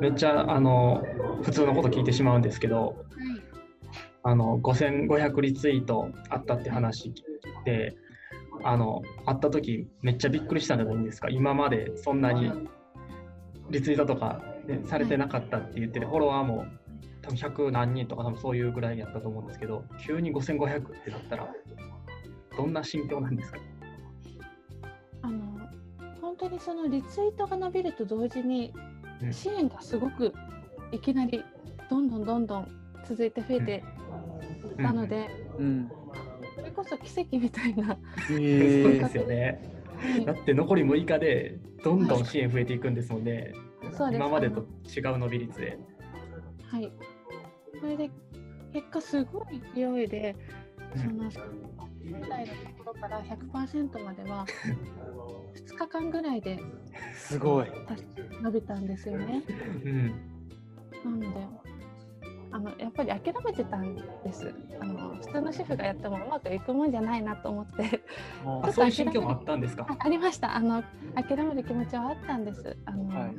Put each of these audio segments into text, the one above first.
めっちゃあの普通のこと聞いてしまうんですけど、あの5500リツイートあったって話で、あの会った時めっちゃびっくりしたんじゃないですか。今までそんなにリツイートとか、ね、されてなかったって言ってて、フォロワーも多分100何人とか多分そういうぐらいやったと思うんですけど、急に5500ってなったら、どんな心境なんですか？あの本当にそのリツイートが伸びると同時に支援がすごくいきなりどんどんどんどん続いて増えていったので、うん。うん、それこそ奇跡みたいな、えー、そうですよね。だって残り6日でどんどん支援増えていくんですもんね、はい、今までと違う伸び率で。はい、それで結果すごい勢いで、その本来のところから100%までは2日間ぐらいですごい。伸びたんですよね。うん、なのであのやっぱり諦めてたんです。あの普通の主婦がやってもうまくいくもんじゃないなと思って。あそういう心境もあったんですか？ありました。あの諦める気持ちはあったんです。あの、はい、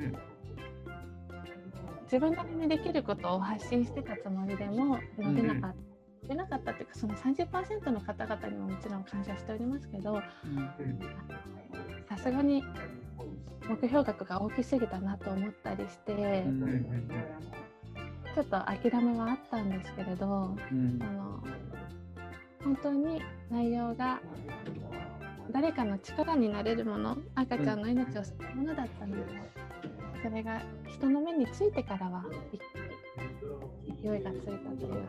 自分なりにできることを発信してたつもりでも伸びなかった、うん出なかったっていうかその30%の方々にももちろん感謝しておりますけどさすがに目標額が大きすぎたなと思ったりして、ちょっと諦めはあったんですけれど、うん、あの本当に内容が誰かの力になれるもの赤ちゃんの命を救うものだったので、それが人の目についてからは勢いがついたという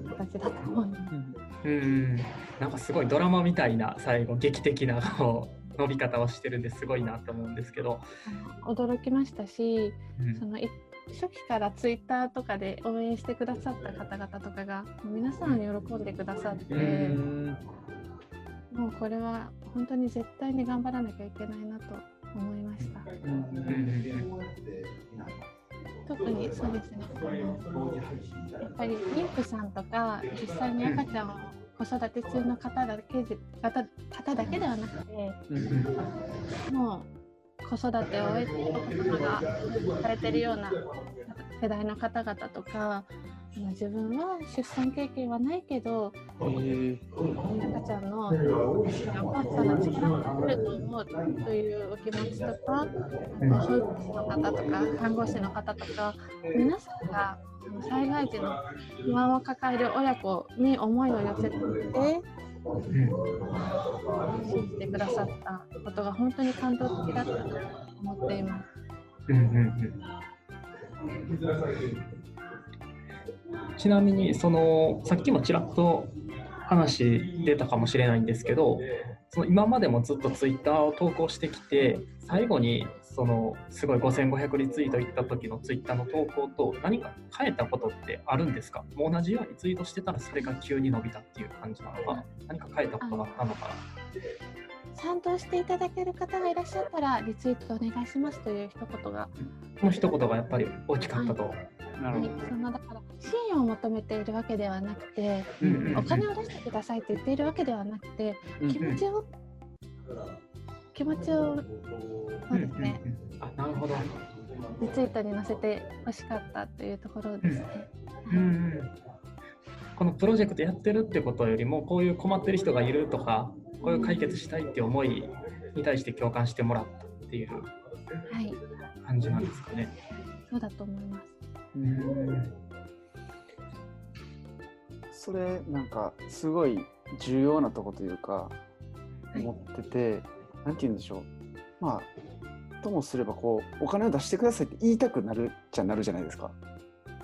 形だと思います。うん、うんなんかすごいドラマみたいな最後劇的な伸び方をしてるんですごいなと思うんですけど。驚きましたし、うん、その初期からツイッターとかで応援してくださった方々とかが皆さん喜んでくださって、もうこれは本当に絶対に頑張らなきゃいけないなと思いました。特にそうですね。やっぱり妊婦さんとか実際に赤ちゃんを子育て中の方だけで方だけではなくて、もう子育てを終えてお子様がされてるような世代の方々とか自分は出産経験はないけど、えー、赤ちゃんのお母さんの力がなると思うというお気持ちとか保育士の方とか看護師の方とか皆さんが災害時の不安を抱える親子に思いを寄せて。信じてくださったことが本当に感動的だったと思っています。ちなみにそのさっきもちらっと話出たかもしれないんですけどその今までもずっとツイッターを投稿してきて最後にそのすごい5500リツイートいった時のツイッターの投稿と何か変えたことってあるんですか？もう同じようにツイートしてたらそれが急に伸びたっていう感じなのか何か変えたことがあったのかな？賛同していただける方がいらっしゃったらリツイートお願いしますという一言が。この一言がやっぱり大きかったと、はい、なるほど、はい、そのだから支援を求めているわけではなくて、お金を出してくださいって言っているわけではなくて、気持ちを、気持ちをそうですね、あなるほど。リツイートに載せてほしかったというところですね。うんうん。このプロジェクトやってるってことよりもこういう困ってる人がいるとかこういう解決したいって思いに対して共感してもらったっていう感じなんですかね。はい、そうだと思います。それなんかすごい重要なとこというか思ってて、はい、なんて言うんでしょう。まあともすればこうお金を出してくださいって言いたくなるじゃなるじゃないですか。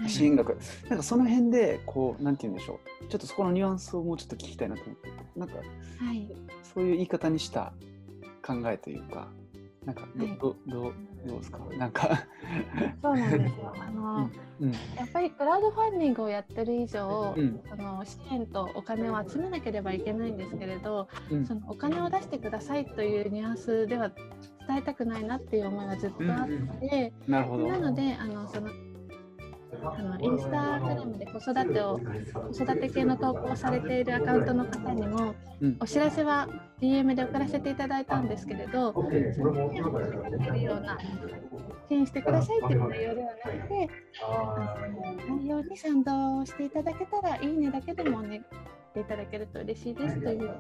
支援額、なんかその辺でこうなんて言うんでしょう。ちょっとそこのニュアンスをもうちょっと聞きたいなと思って。なんか、はい、そういう言い方にした考えというかなんかど、はい、どどどうですか？なんか。そうなんですよ。あの、うん、やっぱりクラウドファンディングをやってる以上、うん、その支援とお金を集めなければいけないんですけれど、うん、そのお金を出してくださいというニュアンスでは伝えたくないなっていう思いはずっとあって、なるほど。なのであのそのあのインスタグラムで子育てを子育て系の投稿をされているアカウントの方にも、うん、お知らせは DM で送らせていただいたんですけれど、そのるような支援してくださいっていう内容ではなくて、内容に賛同していただけたらいいねだけでもねていただけると嬉しいですという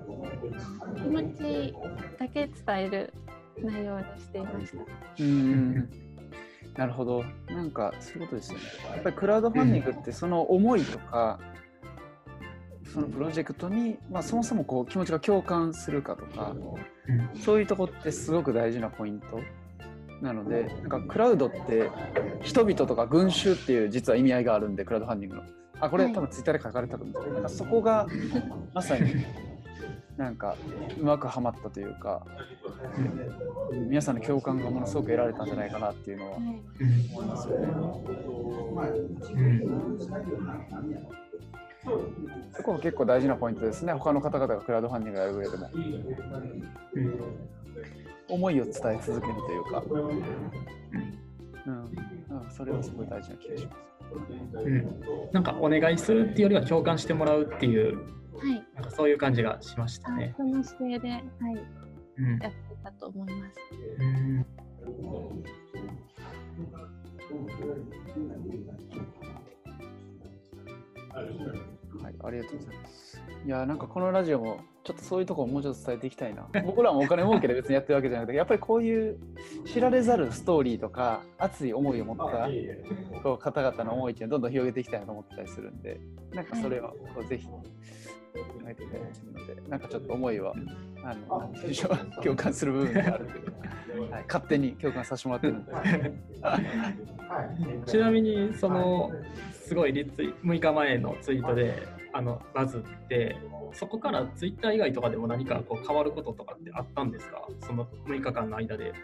気持ちだけ伝える内容にしていました。うんなるほど。なんかそういうことですよね。やっぱりクラウドファンディングってその思いとか、うん、そのプロジェクトに、まあ、そもそもこう気持ちが共感するかとか、うん、そういうとこってすごく大事なポイントなので、なんかクラウドって人々とか群衆っていう実は意味合いがあるんで、クラウドファンディングの。あ、これ、多分ツイッターで書かれたと思うんですけど、なんかそこがまさになんかうまくはまったというか、皆さんの共感がものすごく得られたんじゃないかなっていうのは思いますよね。そこは結構大事なポイントですね、他の方々がクラウドファンディングやる上でも。思いを伝え続けるというか、うん、うん、それはすごい大事な気がします。うん、なんかお願いするっていうよりは共感してもらうっていうはい、なんかそういう感じがしましたね。その姿勢で、はい、うん、やってたと思います。うんはい、ありがとうございます。いや、なんかこのラジオもちょっとそういうところをもうちょっと伝えていきたいな。僕らもお金儲けで別にやってるわけじゃなくて、やっぱりこういう知られざるストーリーとか、熱い思いを持った方々の思いっていうのをどんどん広げていきたいなと思ってたりするんで、なんかそれをこうぜひ考えていただいてるので、なんかちょっと思いは、あの、共感する部分があるけど、はい、勝手に共感させてもらってるんで。ちなみに、その、すごいリツイ6日前のツイートで、あのバズってそこからツイッター以外とかでも何かこう変わることとかってあったんですか？その6日間の間で。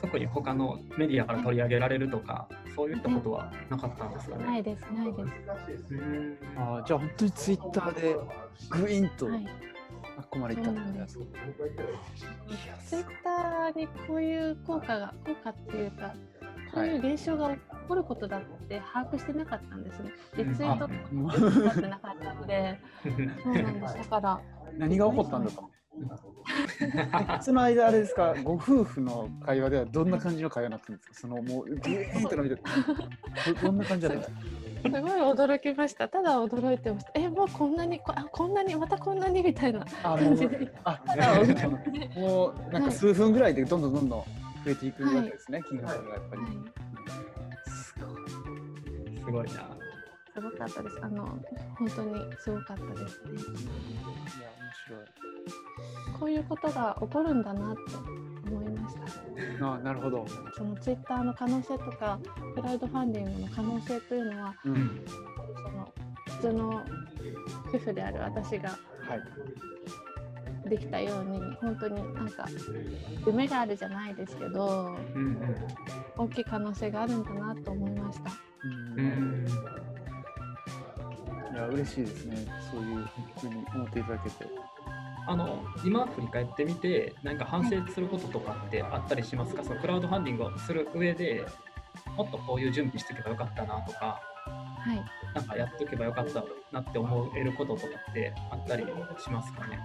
特に他のメディアから取り上げられるとか、そういったことはなかったんですかね？ないです、ないです。あじゃあ本当にツイッターでぐいんと巻き込まれたんですか、ツイッターでこういう効果が、効果っていうか、こういう現象が起こることだって把握してなかったんですね。リツイートとかってなかったので、そうなんです。だから。何が起こったんだと？その間あれですか、ご夫婦の会話ではどんな感じの会話になったんですか？そのもうグーンと伸びて、どんな感じだった？んですか。すごい驚きました。ただ驚いてました。え、もうこんなに、あ、こんなに、またこんなにみたいな感じで。あ、もう、なんか数分ぐらいでどんどんどんどん増えていくわけですね、はい、金額がやっぱり。すごい。すごいな。すごかったです。あの、本当にすごかったですね。いや、面白い。こういうことが起こるんだなって思いました。あなるほど。そのツイッターの可能性とか、クラウドファンディングの可能性というのは、うん、その普通の主婦である私が、はい、できたように本当になんか夢があるじゃないですけど、うん、大きい可能性があるんだなと思いました。うん、いや嬉しいですね。そういうふうに思っていただけて。あの今振り返ってみて何か反省することとかってあったりしますか？そのクラウドファンディングをする上でもっとこういう準備しておけばよかったなとか、はい、なんかやっとけばよかったなって思えることとかってあったりしますかね？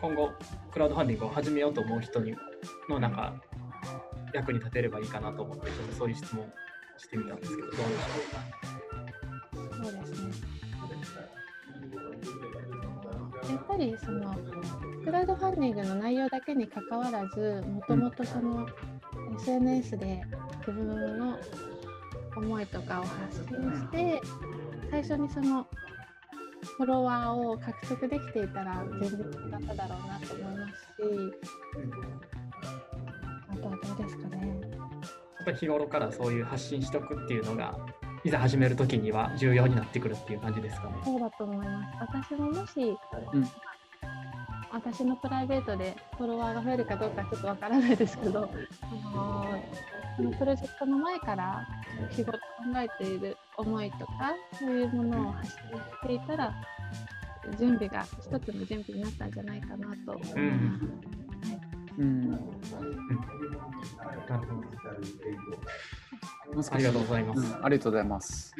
今後クラウドファンディングを始めようと思う人にのなんか役に立てればいいかなと思ってちょっとそういう質問してみたんですけどどうでしょう。かそうですねやっぱりそのクラウドファンディングの内容だけにかかわらずもともとその SNS で自分の思いとかを発信して最初にそのフォロワーを獲得できていたら全然違っただろうなと思いますしあとはどうですかね。やっぱり日頃からそういう発信しておくっていうのがいざ始めるときには重要になってくるっていう感じですかね。そうだと思います。私ももし、うん、私のプライベートでフォロワーが増えるかどうかちょっとわからないですけど、あのこのプロジェクトの前から日頃考えている思いとかそういうものを発信していたら準備が一つの準備になったんじゃないかなと。思います。うん、ありがとうございます。うん。ありがとうございます。